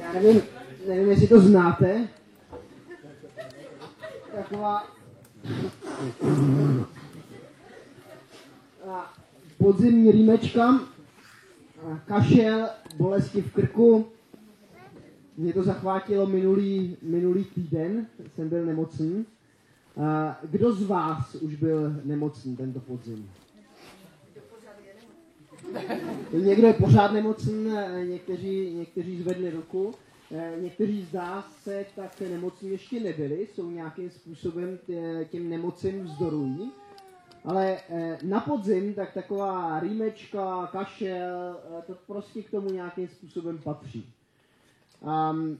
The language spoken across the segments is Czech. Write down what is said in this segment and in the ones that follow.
Já nevím, nevím, jestli to znáte. Taková a podzimní rýmečka, kašel, bolesti v krku. Mě to zachvátilo minulý, minulý týden, jsem byl nemocný. Kdo z vás už byl nemocný tento podzim? Někdo je pořád nemocný, někteří, někteří zvedli ruku. Eh, někteří zdá se tak nemocní ještě nebyli, jsou nějakým způsobem těm nemocem vzdorují. Ale eh, na podzim tak taková rýmečka, kašel, eh, to prostě k tomu nějakým způsobem patří. Um,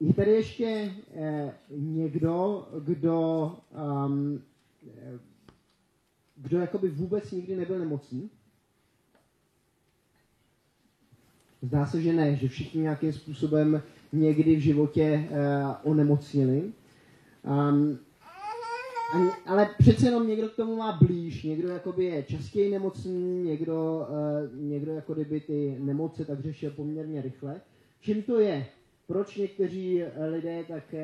je tady ještě eh, někdo, kdo, um, kdo jakoby vůbec nikdy nebyl nemocný? Zdá se, že ne, že všichni nějakým způsobem někdy v životě uh, onemocnili. Um, ani, ale přece jenom někdo k tomu má blíž, někdo jakoby je častěji nemocný, někdo, uh, někdo jako kdyby ty nemoci tak řešil poměrně rychle. Čím to je? Proč někteří lidé tak uh,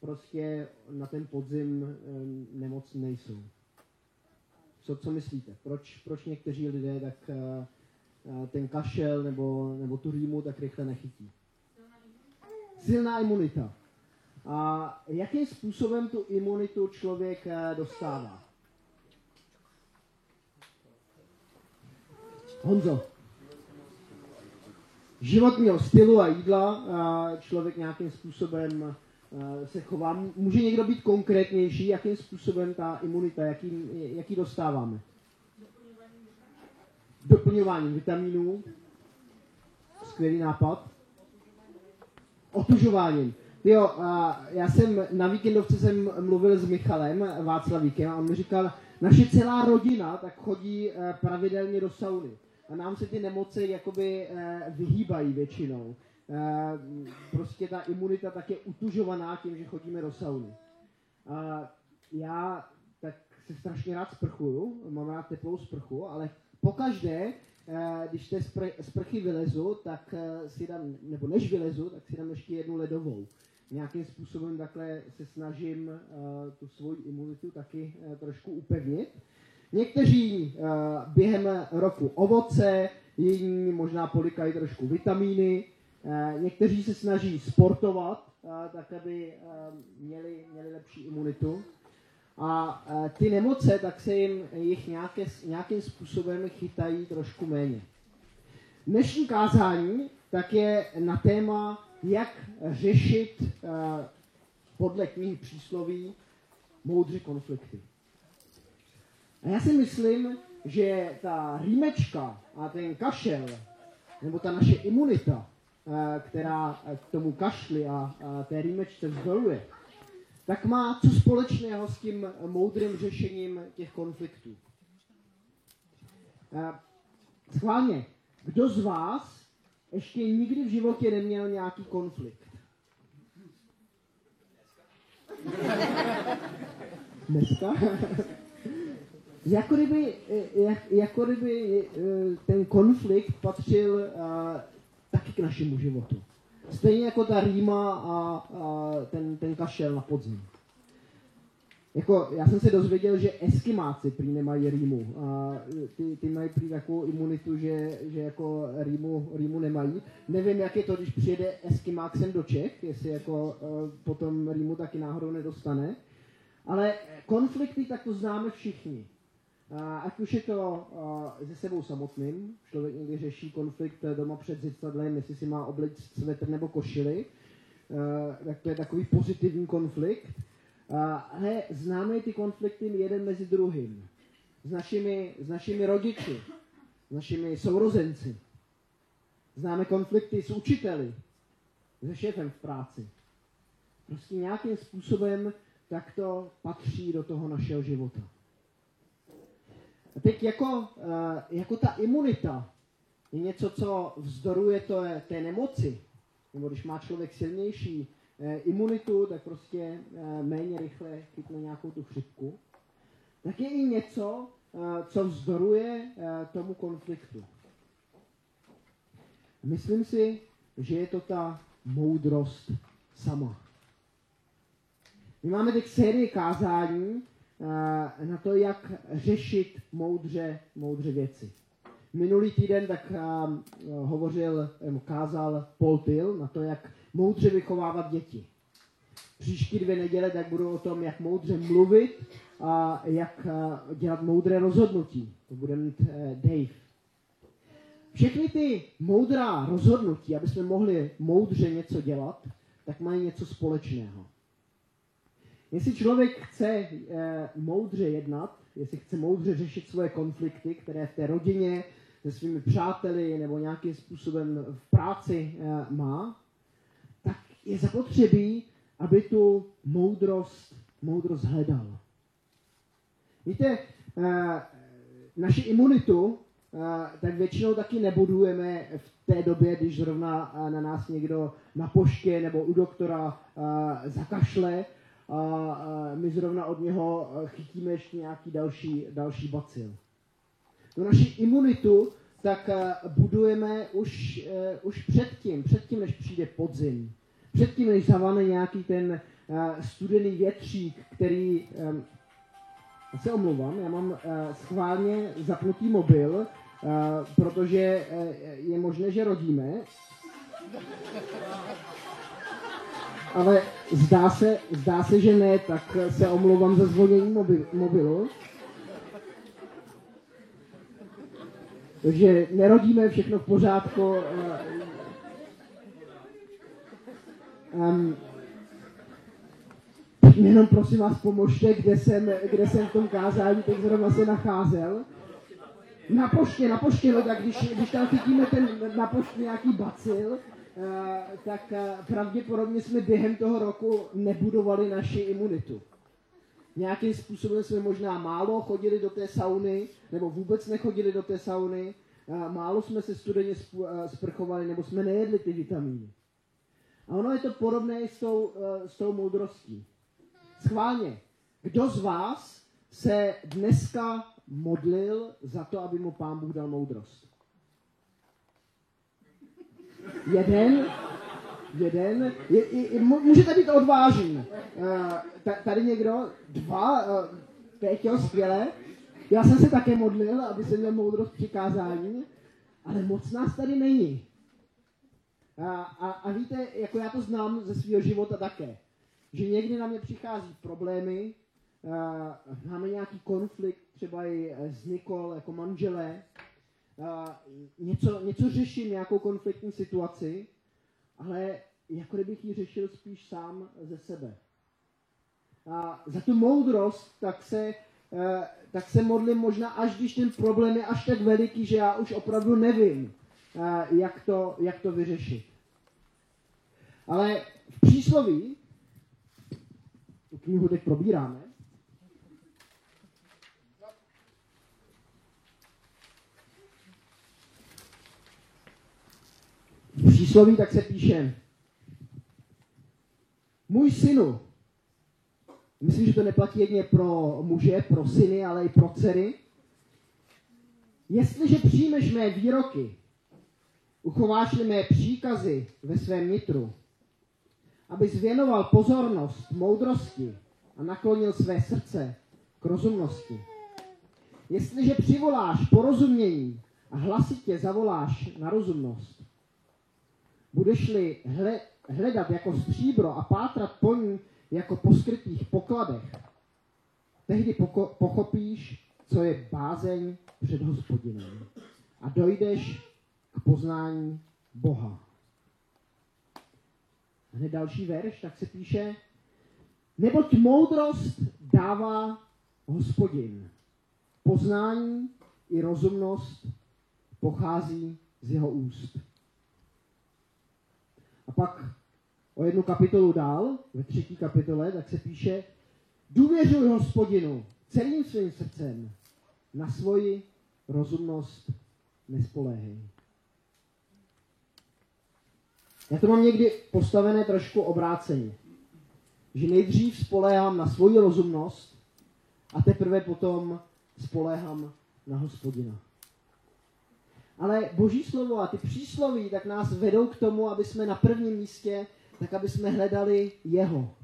prostě na ten podzim uh, nemocní nejsou? Co, co myslíte? Proč, proč někteří lidé tak uh, ten kašel nebo, nebo tu rýmu tak rychle nechytí. Silná imunita. A jakým způsobem tu imunitu člověk eh, dostává? Honzo. Životního stylu a jídla člověk nějakým způsobem eh, se chová. Může někdo být konkrétnější, jakým způsobem ta imunita, jaký, jaký dostáváme? doplňování vitamínů. Skvělý nápad. Otužováním. Jo, já jsem na víkendovce jsem mluvil s Michalem Václavíkem a on mi říkal, naše celá rodina tak chodí e, pravidelně do sauny. A nám se ty nemoci jakoby e, vyhýbají většinou. E, prostě ta imunita tak je utužovaná tím, že chodíme do sauny. Já tak se strašně rád sprchuju, mám rád teplou sprchu, ale pokaždé, eh, když té sprchy vylezu, tak eh, si dám, nebo než vylezu, tak si dám ještě jednu ledovou. Nějakým způsobem takhle se snažím eh, tu svoji imunitu taky trošku upevnit. Někteří během roku ovoce, jiní možná polikají trošku vitamíny, někteří se snaží sportovat, tak aby měli, měli lepší imunitu. A ty nemoce, tak se jim jich nějaké, nějakým způsobem chytají trošku méně. Dnešní kázání tak je na téma, jak řešit podle knihy přísloví moudře konflikty. A já si myslím, že ta rýmečka a ten kašel, nebo ta naše imunita, e, která k tomu kašli a té rýmečce vzdoruje, tak má co společného s tím moudrým řešením těch konfliktů. Schválně, kdo z vás ještě nikdy v životě neměl nějaký konflikt? Dneska? Jako kdyby, jak, jako kdyby eh, ten konflikt patřil uh, taky k našemu životu. Stejně jako ta rýma a, a ten, ten kašel na podzim. Jako, já jsem se dozvěděl, že eskimáci prý nemají rýmu. A ty, ty mají prý takovou imunitu, že, že jako rýmu, rýmu nemají. Nevím, jak je to, když přijede eskimák sem do Čech, jestli jako uh, potom rýmu taky náhodou nedostane. Ale konflikty tak to známe všichni. Ať už je to se sebou samotným, člověk někdy řeší konflikt doma před zrcadlem, jestli si má oblečit svetr nebo košily, tak to je takový pozitivní konflikt. Ale známe ty konflikty jeden mezi druhým. S našimi, s našimi rodiči, s našimi sourozenci. Známe konflikty s učiteli, se šéfem v práci. Prostě nějakým způsobem tak to patří do toho našeho života. A teď jako, eh, jako ta imunita je něco, co vzdoruje to, té nemoci, nebo když má člověk silnější eh, imunitu, tak prostě eh, méně rychle chytne nějakou tu chřipku, tak je i něco, eh, co vzdoruje eh, tomu konfliktu. Myslím si, že je to ta moudrost sama. My máme teď sérii kázání eh, na to, jak řešit moudře, moudře věci. Minulý týden tak hovořil, kázal Paul Till na to, jak moudře vychovávat děti. Příští dvě neděle tak budou o tom, jak moudře mluvit a jak dělat moudré rozhodnutí. To bude mít uh, Dave. Všechny ty moudrá rozhodnutí, aby jsme mohli moudře něco dělat, tak mají něco společného. Jestli člověk chce e, moudře jednat, jestli chce moudře řešit svoje konflikty, které v té rodině, se svými přáteli nebo nějakým způsobem v práci e, má, tak je zapotřebí, aby tu moudrost, moudrost hledal. Víte, e, naši imunitu tak většinou taky nebudujeme v té době, když zrovna na nás někdo na poště nebo u doktora zakašle a my zrovna od něho chytíme ještě nějaký další, další bacil. Tu naši imunitu tak budujeme už, e, už předtím, předtím, než přijde podzim. Předtím, než zavane nějaký ten studený větřík, který já se omlouvám, já mám schválně zapnutý mobil, protože je možné, že rodíme. Ale zdá se, zdá se, že ne, tak se omlouvám za zvonění mobil, mobilu. Takže nerodíme, všechno v pořádku. Um, jenom prosím vás pomožte, kde jsem, kde jsem v tom kázání teď zrovna se nacházel. Na poště, na poště, no tak když, když tam chytíme ten na poště nějaký bacil, tak uh, pravděpodobně jsme během toho roku nebudovali naši imunitu. Nějakým způsobem jsme možná málo chodili do té sauny, nebo vůbec nechodili do té sauny, uh, málo jsme se studeně sprchovali, nebo jsme nejedli ty vitamíny. A ono je to podobné s tou, s tou moudrostí. Schválně, kdo z vás se dneska modlil za to, aby mu pán Bůh dal moudrost? Jeden, jeden, je, je, můžete být odvážný. Uh, tady někdo, dva, uh, Péťo, skvěle. Já jsem se také modlil, aby se měl moudrost přikázání, ale moc nás tady není. A, a, a víte, jako já to znám ze svého života také že někdy na mě přichází problémy, uh, máme nějaký konflikt, třeba i s Nikol jako manželé, něco, něco řeším, nějakou konfliktní situaci, ale jako kdybych ji řešil spíš sám ze sebe. A za tu moudrost tak se, uh, tak se modlím možná, až když ten problém je až tak veliký, že já už opravdu nevím, uh, jak, to, jak to vyřešit. Ale v přísloví tu knihu teď probíráme. V přísloví tak se píše, můj synu, myslím, že to neplatí jedně pro muže, pro syny, ale i pro dcery, jestliže přijmeš mé výroky, uchováš mé příkazy ve svém nitru, abys věnoval pozornost moudrosti a naklonil své srdce k rozumnosti. Jestliže přivoláš porozumění a hlasitě zavoláš na rozumnost, budeš-li hledat jako stříbro a pátrat po ní jako po skrytých pokladech, tehdy poko- pochopíš, co je bázeň před hospodinem a dojdeš k poznání Boha hned další verš, tak se píše, neboť moudrost dává hospodin. Poznání i rozumnost pochází z jeho úst. A pak o jednu kapitolu dál, ve třetí kapitole, tak se píše, důvěřuj hospodinu celým svým srdcem, na svoji rozumnost nespoléhej. Já to mám někdy postavené trošku obráceně. Že nejdřív spoléhám na svoji rozumnost a teprve potom spoléhám na hospodina. Ale boží slovo a ty přísloví tak nás vedou k tomu, aby jsme na prvním místě, tak aby jsme hledali jeho.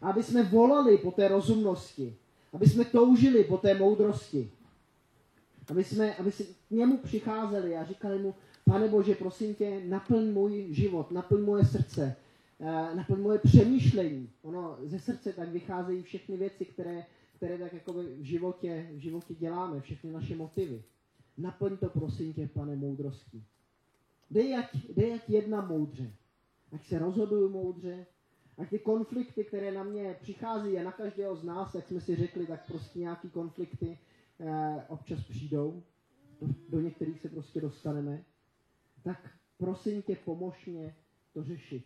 Aby jsme volali po té rozumnosti. Aby jsme toužili po té moudrosti. Aby jsme, aby si k němu přicházeli a říkali mu, pane Bože, prosím tě, naplň můj život, naplň moje srdce, eh, naplň moje přemýšlení. Ono ze srdce tak vycházejí všechny věci, které, které tak jako v životě, v životě děláme, všechny naše motivy. Naplň to, prosím tě, pane, moudrosti. Dej ať, dej ať jedna moudře. Ať se rozhoduju moudře, ať ty konflikty, které na mě přichází a na každého z nás, jak jsme si řekli, tak prostě nějaký konflikty eh, občas přijdou. Do, do některých se prostě dostaneme. Tak prosím tě, pomož mě to řešit.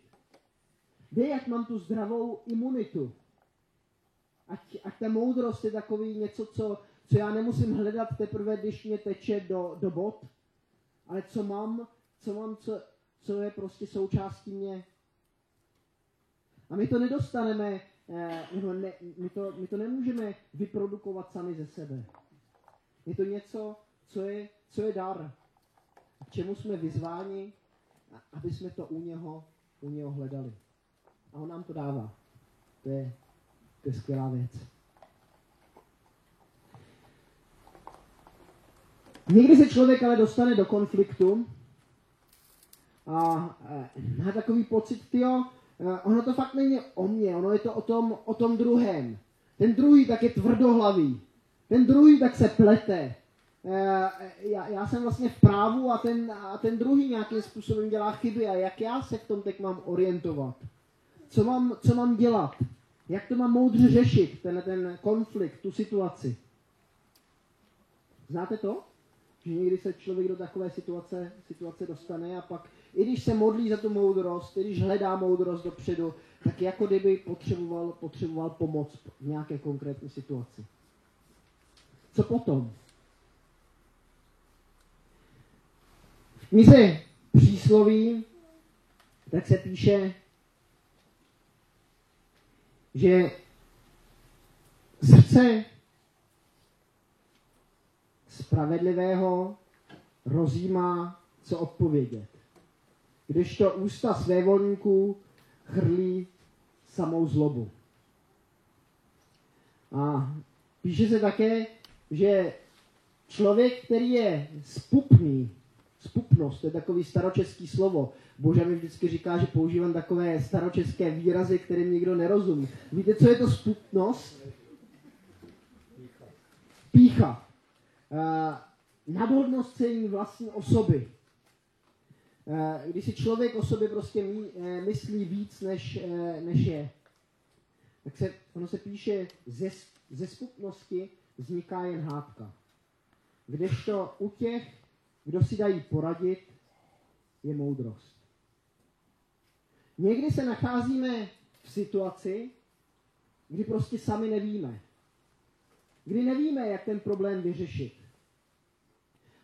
Dej, ať mám tu zdravou imunitu. Ať, ať ta moudrost je takový něco, co co já nemusím hledat teprve, když mě teče do, do bod, ale co mám, co mám, co, co je prostě součástí mě. A my to nedostaneme, eh, nebo ne, my, to, my to nemůžeme vyprodukovat sami ze sebe. Je to něco, co je, co je dar. K čemu jsme vyzváni, aby jsme to u něho, u něho hledali. A on nám to dává. To je, to je skvělá věc. Někdy se člověk ale dostane do konfliktu a e, má takový pocit, tyjo, e, ono to fakt není o mně, ono je to o tom, o tom druhém. Ten druhý tak je tvrdohlavý. Ten druhý tak se plete. E, já, já jsem vlastně v právu a ten, a ten druhý nějakým způsobem dělá chyby a jak já se v tom teď mám orientovat? Co mám, co mám dělat? Jak to mám moudře řešit, ten, ten konflikt, tu situaci? Znáte to? Že někdy se člověk do takové situace, situace dostane a pak, i když se modlí za tu moudrost, i když hledá moudrost dopředu, tak jako kdyby potřeboval, potřeboval pomoc v nějaké konkrétní situaci. Co potom? V knize přísloví tak se píše, že srdce spravedlivého rozjímá, co odpovědět. Když to ústa svévolníků chrlí samou zlobu. A píše se také, že člověk, který je spupný, spupnost, to je takový staročeský slovo. Bože mi vždycky říká, že používám takové staročeské výrazy, kterým nikdo nerozumí. Víte, co je to spupnost? Pícha. Eh, nadhodnocení vlastní osoby. Eh, když si člověk o sobě prostě eh, myslí víc, než, než je, tak se, ono se píše, ze, ze spupnosti vzniká jen hádka. Kdežto u těch, kdo si dají poradit, je moudrost. Někdy se nacházíme v situaci, kdy prostě sami nevíme. Kdy nevíme, jak ten problém vyřešit.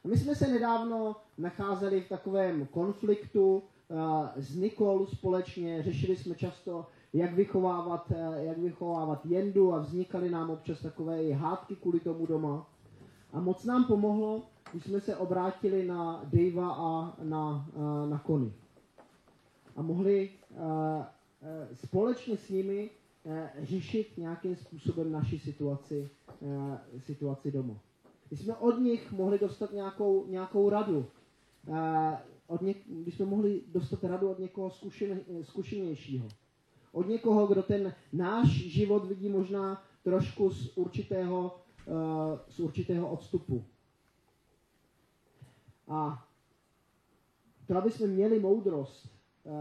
My jsme se nedávno nacházeli v takovém konfliktu uh, s Nikol společně, řešili jsme často, jak vychovávat, uh, jak vychovávat jendu a vznikaly nám občas takové i hádky kvůli tomu doma. A moc nám pomohlo, když jsme se obrátili na Davea a na, uh, na Kony. A mohli společně s nimi řešit nějakým způsobem naši situaci, situaci doma. Když jsme od nich mohli dostat nějakou, nějakou radu, uh, od něk, když jsme mohli dostat radu od někoho zkušen, zkušenějšího, od někoho, kdo ten náš život vidí možná trošku z určitého, uh, z určitého odstupu. A to, aby jsme měli moudrost uh,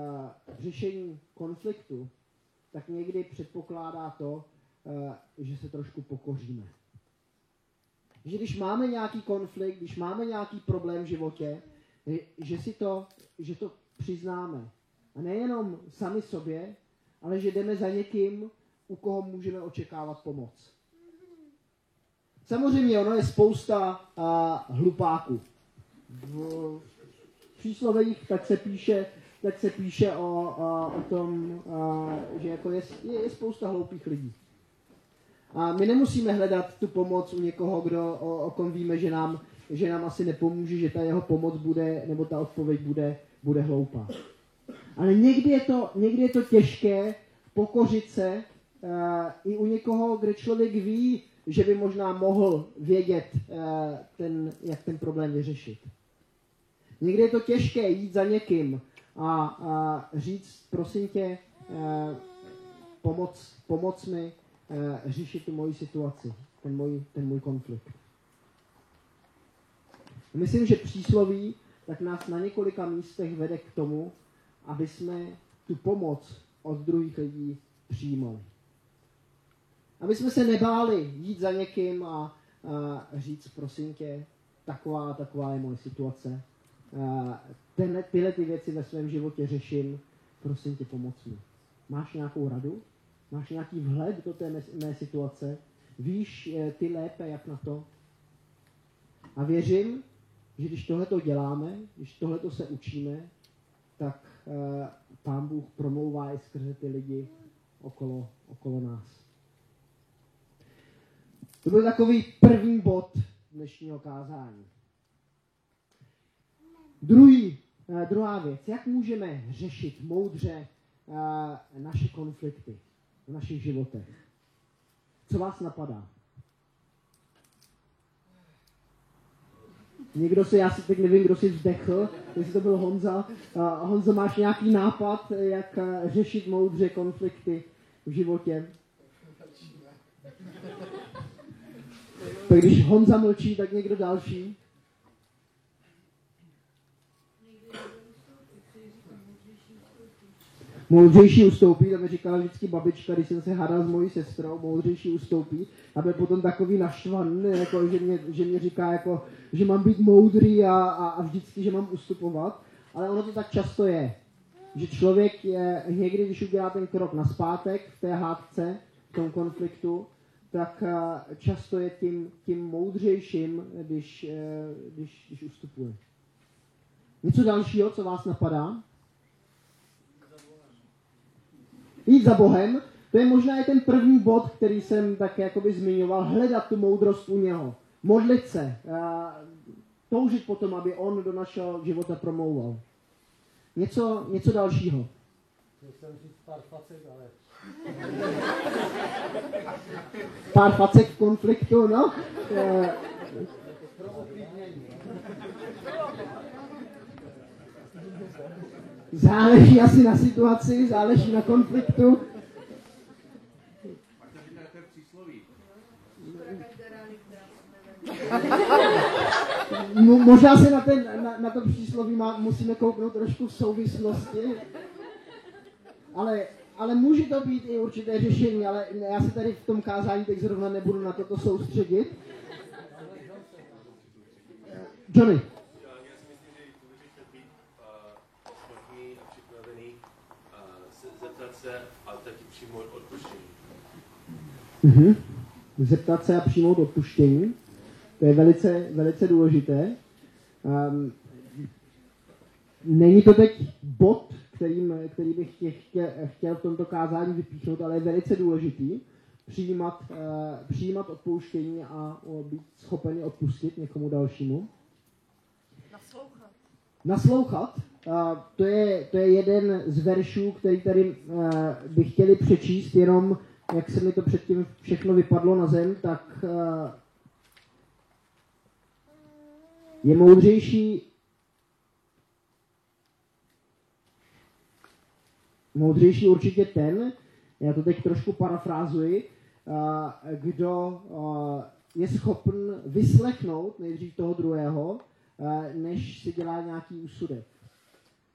v řešení konfliktu, tak někdy předpokládá to, že se trošku pokoříme že když máme nějaký konflikt, když máme nějaký problém v životě, že si to, že to přiznáme. A nejenom sami sobě, ale že jdeme za někým, u koho můžeme očekávat pomoc. Samozřejmě ono je spousta uh, hlupáků. V příslovích tak se píše, teď se píše o, o, o tom, a, že jako je, je, je spousta hloupých lidí. A my nemusíme hledat tu pomoc u někoho, kdo, o, o kom víme, že nám, že nám asi nepomůže, že ta jeho pomoc bude, nebo ta odpověď bude, bude hloupá. Ale někdy je to, někdy je to těžké pokořit se uh, i u někoho, kde člověk ví, že by možná mohl vědět, uh, ten, jak ten problém vyřešit. Někdy je to těžké jít za někým a, a říct, prosím tě, uh, pomoc, pomoc mi řešit tu moji situaci, ten můj, ten můj konflikt. Myslím, že přísloví tak nás na několika místech vede k tomu, aby jsme tu pomoc od druhých lidí přijímali. Aby jsme se nebáli jít za někým a, a říct, prosím tě, taková, taková je moje situace. A tenhle, tyhle ty věci ve svém životě řeším, prosím tě, pomoc mi. Máš nějakou radu? Máš nějaký vhled do té mé, situace? Víš eh, ty lépe, jak na to? A věřím, že když tohle to děláme, když tohle to se učíme, tak uh, Pán Bůh promlouvá i skrze ty lidi okolo, okolo nás. To byl takový první bod dnešního kázání. Druhý, uh, druhá věc, jak můžeme řešit moudře naše konflikty v našich životech. Co vás napadá? Někdo si, já si teď nevím, kdo si vzdechl, jestli to byl Honza. Honzo, máš nějaký nápad, jak uh, řešit moudře konflikty v životě? Tak když Honza mlčí, tak někdo další. Moudřejší ustoupí, to mi říkala vždycky babička, když jsem se hádal s mojí sestrou, moudřejší ustoupí, aby potom takový naštvaný, jako, že, mě, že mě říká, jako, že mám být moudrý a, a, a vždycky, že mám ustupovat. Ale ono to tak často je, že člověk je, někdy, když udělá ten krok na zpátek v té hádce, v tom konfliktu, tak často je tím, tím moudřejším, když, e, když, když ustupuje. Něco dalšího, co vás napadá? Jít za Bohem, to je možná i ten první bod, který jsem tak jakoby zmiňoval, hledat tu moudrost u něho, modlit se, toužit potom, aby on do našeho života promlouval. Něco, něco dalšího. Jsem říct pár facek, ale... Pár facek konfliktu, no. Záleží asi na situaci, záleží na konfliktu. možná se na, ten, na, na to přísloví má, musíme kouknout trošku v souvislosti, ale, ale může to být i určité řešení, ale já se tady v tom kázání teď zrovna nebudu na toto soustředit. Johnny. Mm-hmm. Zeptat se a přijmout odpuštění. To je velice, velice důležité. Um, není to teď bod, kterým, který bych chtěl, chtěl v tomto kázání vypíchnout, ale je velice důležitý přijímat, uh, přijímat odpouštění a uh, být schopeni odpustit někomu dalšímu. Naslouchat. Naslouchat. To, je, to je jeden z veršů, který tady uh, bych chtěli přečíst, jenom jak se mi to předtím všechno vypadlo na zem, tak uh, je moudřejší moudřejší určitě ten, já to teď trošku parafrázuji, uh, kdo je schopen vyslechnout nejdřív toho druhého, uh, než si dělá nějaký úsudek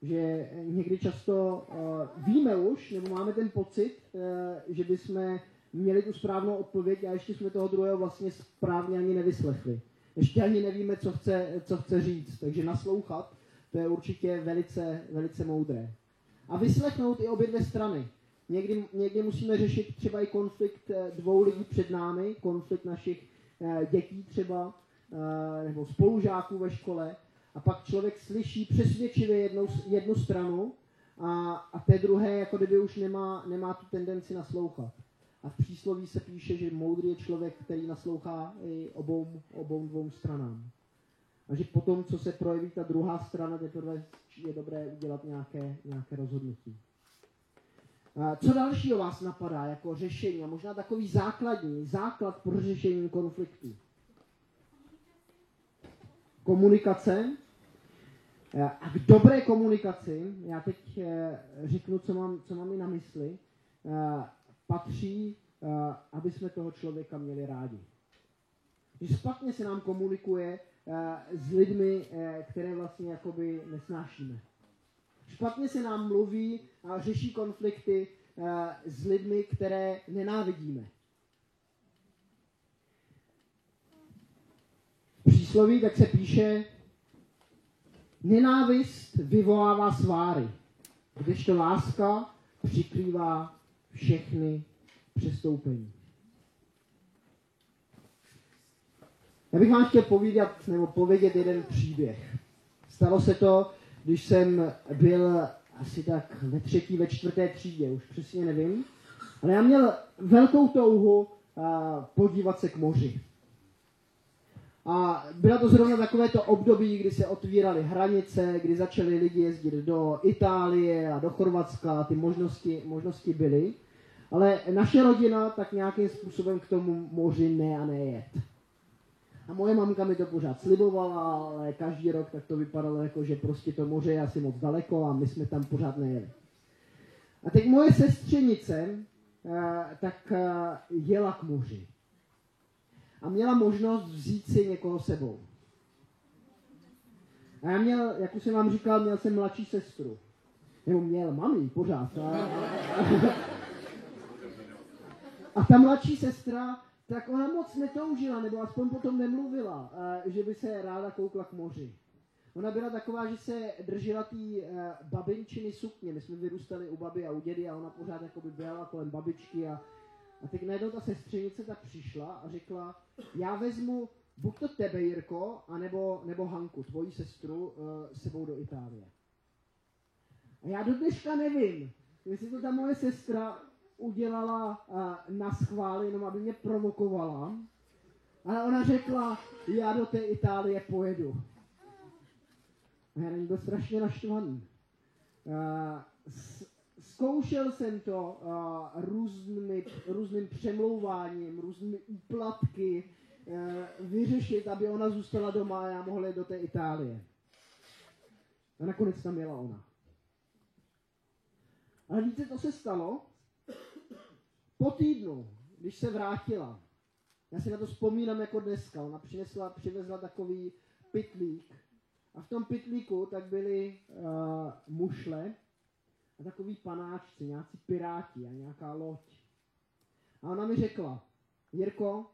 že někdy často uh, víme už, nebo máme ten pocit, uh, že bychom měli tu správnou odpověď a ještě jsme toho druhého vlastně správně ani nevyslechli. Ještě ani nevíme, co chce, co chce říct, takže naslouchat, to je určitě velice, velice moudré. A vyslechnout i obě dvě strany. Někdy, někdy musíme řešit třeba i konflikt eh, dvou lidí před námi, konflikt našich dětí třeba, nebo spolužáků ve škole, a pak člověk slyší přesvědčivě jednu, jednu stranu a, a té druhé jako kdyby už nemá, nemá tu tendenci naslouchat. A v přísloví se píše, že moudrý je člověk, který naslouchá i obou, obou dvou stranám. A že potom, co se projeví ta druhá strana, teprve je dobré udělat nějaké, nějaké rozhodnutí. Co dalšího vás napadá jako řešení a možná takový základní, základ pro řešení konfliktu? Komunikace. A k dobré komunikaci, já teď eh, řeknu, co mám, co mám i na mysli, eh, patří, eh, aby jsme toho člověka měli rádi. Že špatně se nám komunikuje s lidmi, které vlastně jakoby nesnášíme. Špatně se nám mluví a řeší konflikty s lidmi, které nenávidíme. Přísloví tak se píše, nenávist vyvolává sváry, kdežto láska přikrývá všechny přestoupení. Já bych vám chtěl povídat, nebo povědět jeden příběh. Stalo se to, když jsem byl asi tak ve třetí, ve čtvrté třídě, už přesně nevím. Ale já měl velkou touhu podívat se k moři. A bylo to zrovna takové to období, kdy se otvíraly hranice, kdy začali lidi jezdit do Itálie a do Chorvatska, ty možnosti, možnosti byly. Ale naše rodina tak nějakým způsobem k tomu moři ne a nejet. A moje mamka mi to pořád slibovala, ale každý rok tak to vypadalo jako, že prostě to moře je asi moc daleko a my jsme tam pořád nejeli. A teď moje sestřenice eh, tak eh, jela k moři a měla možnost vzít si někoho sebou. A já měl, jak už jsem vám říkal, měl jsem mladší sestru. Nebo měl, mami, pořád. A, a, a ta mladší sestra, tak ona moc netoužila, nebo aspoň potom nemluvila, že by se ráda koukla k moři. Ona byla taková, že se držela té babinčiny sukně. My jsme vyrůstali u baby a u dědy a ona pořád jako by byla kolem babičky a a teď najednou ta sestřenice tak přišla a řekla, já vezmu buď to tebe, Jirko, anebo, nebo Hanku, tvoji sestru, uh, sebou do Itálie. A já do dneška nevím, jestli to ta moje sestra udělala uh, na schvál, jenom aby mě provokovala, ale ona řekla, já do té Itálie pojedu. A já byl strašně naštvaný. Uh, Zkoušel jsem to uh, různými, různým přemlouváním, různými úplatky uh, vyřešit, aby ona zůstala doma a já mohl jít do té Itálie. A nakonec tam jela ona. Ale víte, co se stalo? Po týdnu, když se vrátila, já si na to vzpomínám jako dneska, ona přinesla, přivezla takový pitlík a v tom pitlíku tak byly uh, mušle, a takový panáčci, nějací piráti a nějaká loď. A ona mi řekla, Jirko,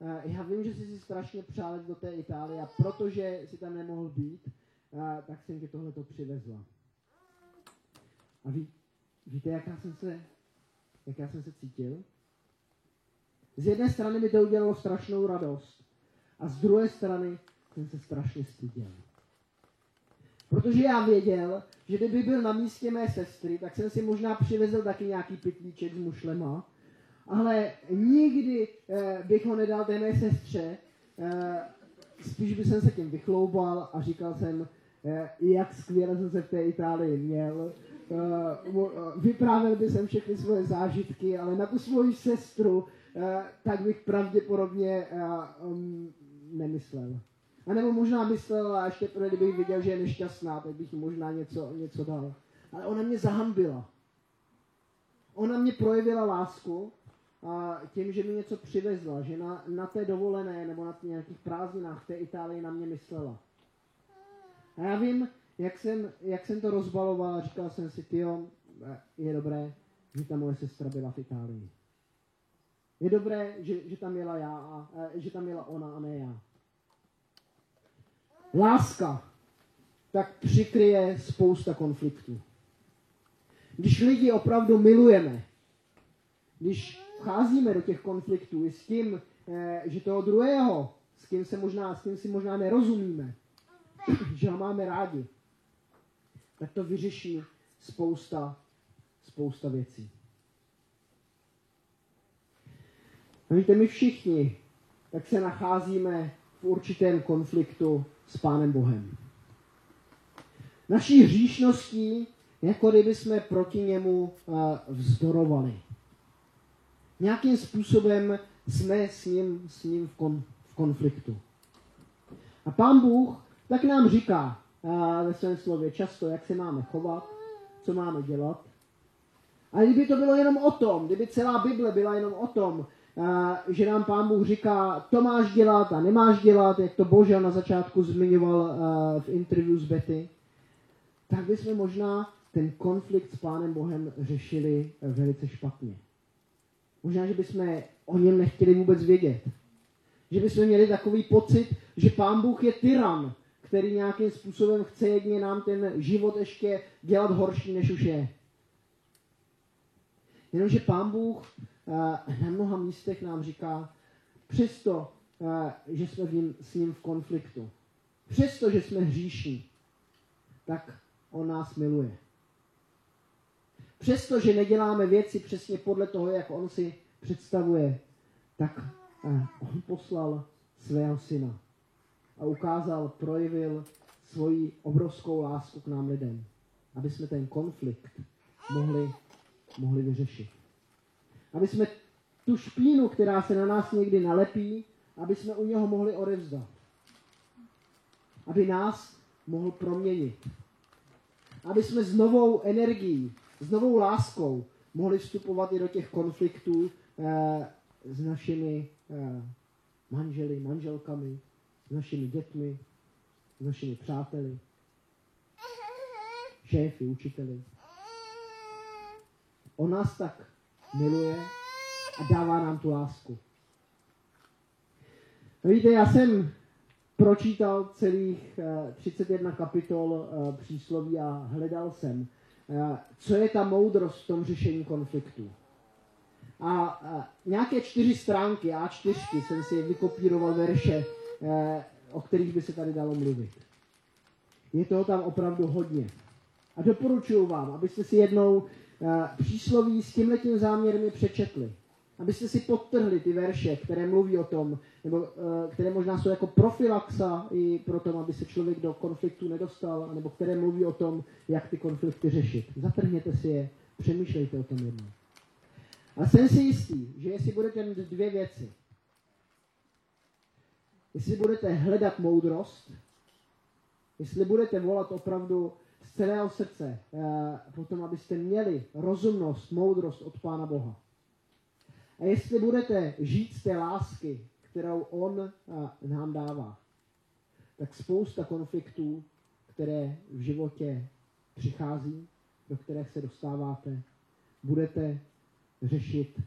eh, já vím, že jsi si strašně přál do té Itálie a protože si tam nemohl být, eh, tak jsem ti tohleto přivezla. A ví, víte, jak já jsem se, jak já jsem se cítil? Z jedné strany mi to udělalo strašnou radost a z druhé strany jsem se strašně styděl. Protože já věděl, že kdyby byl na místě mé sestry, tak jsem si možná přivezl taky nějaký pitlíček s mušlema, ale nikdy eh, bych ho nedal té mé sestře, eh, spíš bych se tím vychloubal a říkal jsem, eh, jak skvěle jsem se v té Itálii měl, eh, vyprávěl bych jsem všechny svoje zážitky, ale na tu svoji sestru, eh, tak bych pravděpodobně eh, um, nemyslel. A nebo možná myslel, a ještě pro kdybych viděl, že je nešťastná, tak bych jí možná něco, něco dal. Ale ona mě zahambila. Ona mě projevila lásku a tím, že mi něco přivezla, že na, na té dovolené nebo na nějakých prázdninách v té Itálii na mě myslela. A já vím, jak jsem, jak jsem to rozbaloval a říkal jsem si, tyjo, je dobré, že ta moje sestra byla v Itálii. Je dobré, že, že tam jela já a že tam jela ona a ne já láska, tak přikryje spousta konfliktů. Když lidi opravdu milujeme, když vcházíme do těch konfliktů i s tím, eh, že toho druhého, s kým, se možná, s kým si možná nerozumíme, že ho máme rádi, tak to vyřeší spousta, spousta věcí. A víte, my všichni tak se nacházíme v určitém konfliktu s Pánem Bohem. Naší hříšností, jako kdyby jsme proti němu vzdorovali. Nějakým způsobem jsme s ním, s ním v, kon, v konfliktu. A Pán Bůh tak nám říká ve svém slově často, jak se máme chovat, co máme dělat. A kdyby to bylo jenom o tom, kdyby celá Bible byla jenom o tom, že nám Pán Bůh říká, to máš dělat a nemáš dělat, jak to Božel na začátku zmiňoval v interview s Betty, tak bychom možná ten konflikt s Pánem Bohem řešili velice špatně. Možná, že bychom o něm nechtěli vůbec vědět. Že bychom měli takový pocit, že Pán Bůh je tyran, který nějakým způsobem chce jedně nám ten život ještě dělat horší, než už je. Jenomže Pán Bůh na mnoha místech nám říká, přesto, uh, že jsme s ním v konfliktu, přesto, že jsme hříšní, tak on nás miluje. Přesto, že neděláme věci přesně podle toho, jak on si představuje, tak uh, on poslal svého syna a ukázal, projevil svoji obrovskou lásku k nám lidem, aby jsme ten konflikt mohli, mohli vyřešit. Aby jsme tu špínu, která se na nás někdy nalepí, aby jsme u něho mohli odevzdat. Aby nás mohl proměnit. Aby jsme s novou energií, s novou láskou mohli vstupovat i do těch konfliktů eh, s našimi eh, manželi, manželkami, s našimi dětmi, s našimi přáteli, šéfy, učiteli. On nás tak miluje a dává nám tu lásku. A víte, já jsem pročítal celých 31 eh, kapitol eh, přísloví a hledal jsem, eh, co je ta moudrost v tom řešení konfliktu. A nějaké čtyři stránky A4 jsem si vykopíroval verše o kterých by se tady dalo mluvit. Je toho tam opravdu hodně. A doporučuji vám, abyste si jednou přísloví s tímhletím záměrem je přečetli. Abyste si podtrhli ty verše, které mluví o tom, nebo eh, které možná jsou jako profilaxa i pro tom, aby se člověk do konfliktu nedostal, nebo které mluví o tom, jak ty konflikty řešit. Zatrhněte si je, přemýšlejte o tom jednou. A jsem si jistý, že jestli budete mít dvě věci, jestli budete hledat moudrost, jestli budete volat opravdu z celého srdce, eh, potom abyste měli rozumnost, moudrost od Pána Boha. A jestli budete žít z té lásky, kterou On eh, nám dává, tak spousta konfliktů, které v životě přichází, do kterých se dostáváte, budete řešit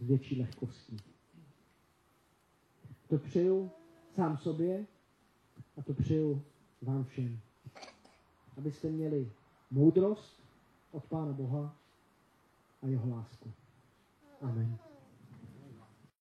s větší lehkostí. To přeju sám sobě a to přeju vám všem. Abyste měli moudrost od Pána Boha a jeho lásku. Amen.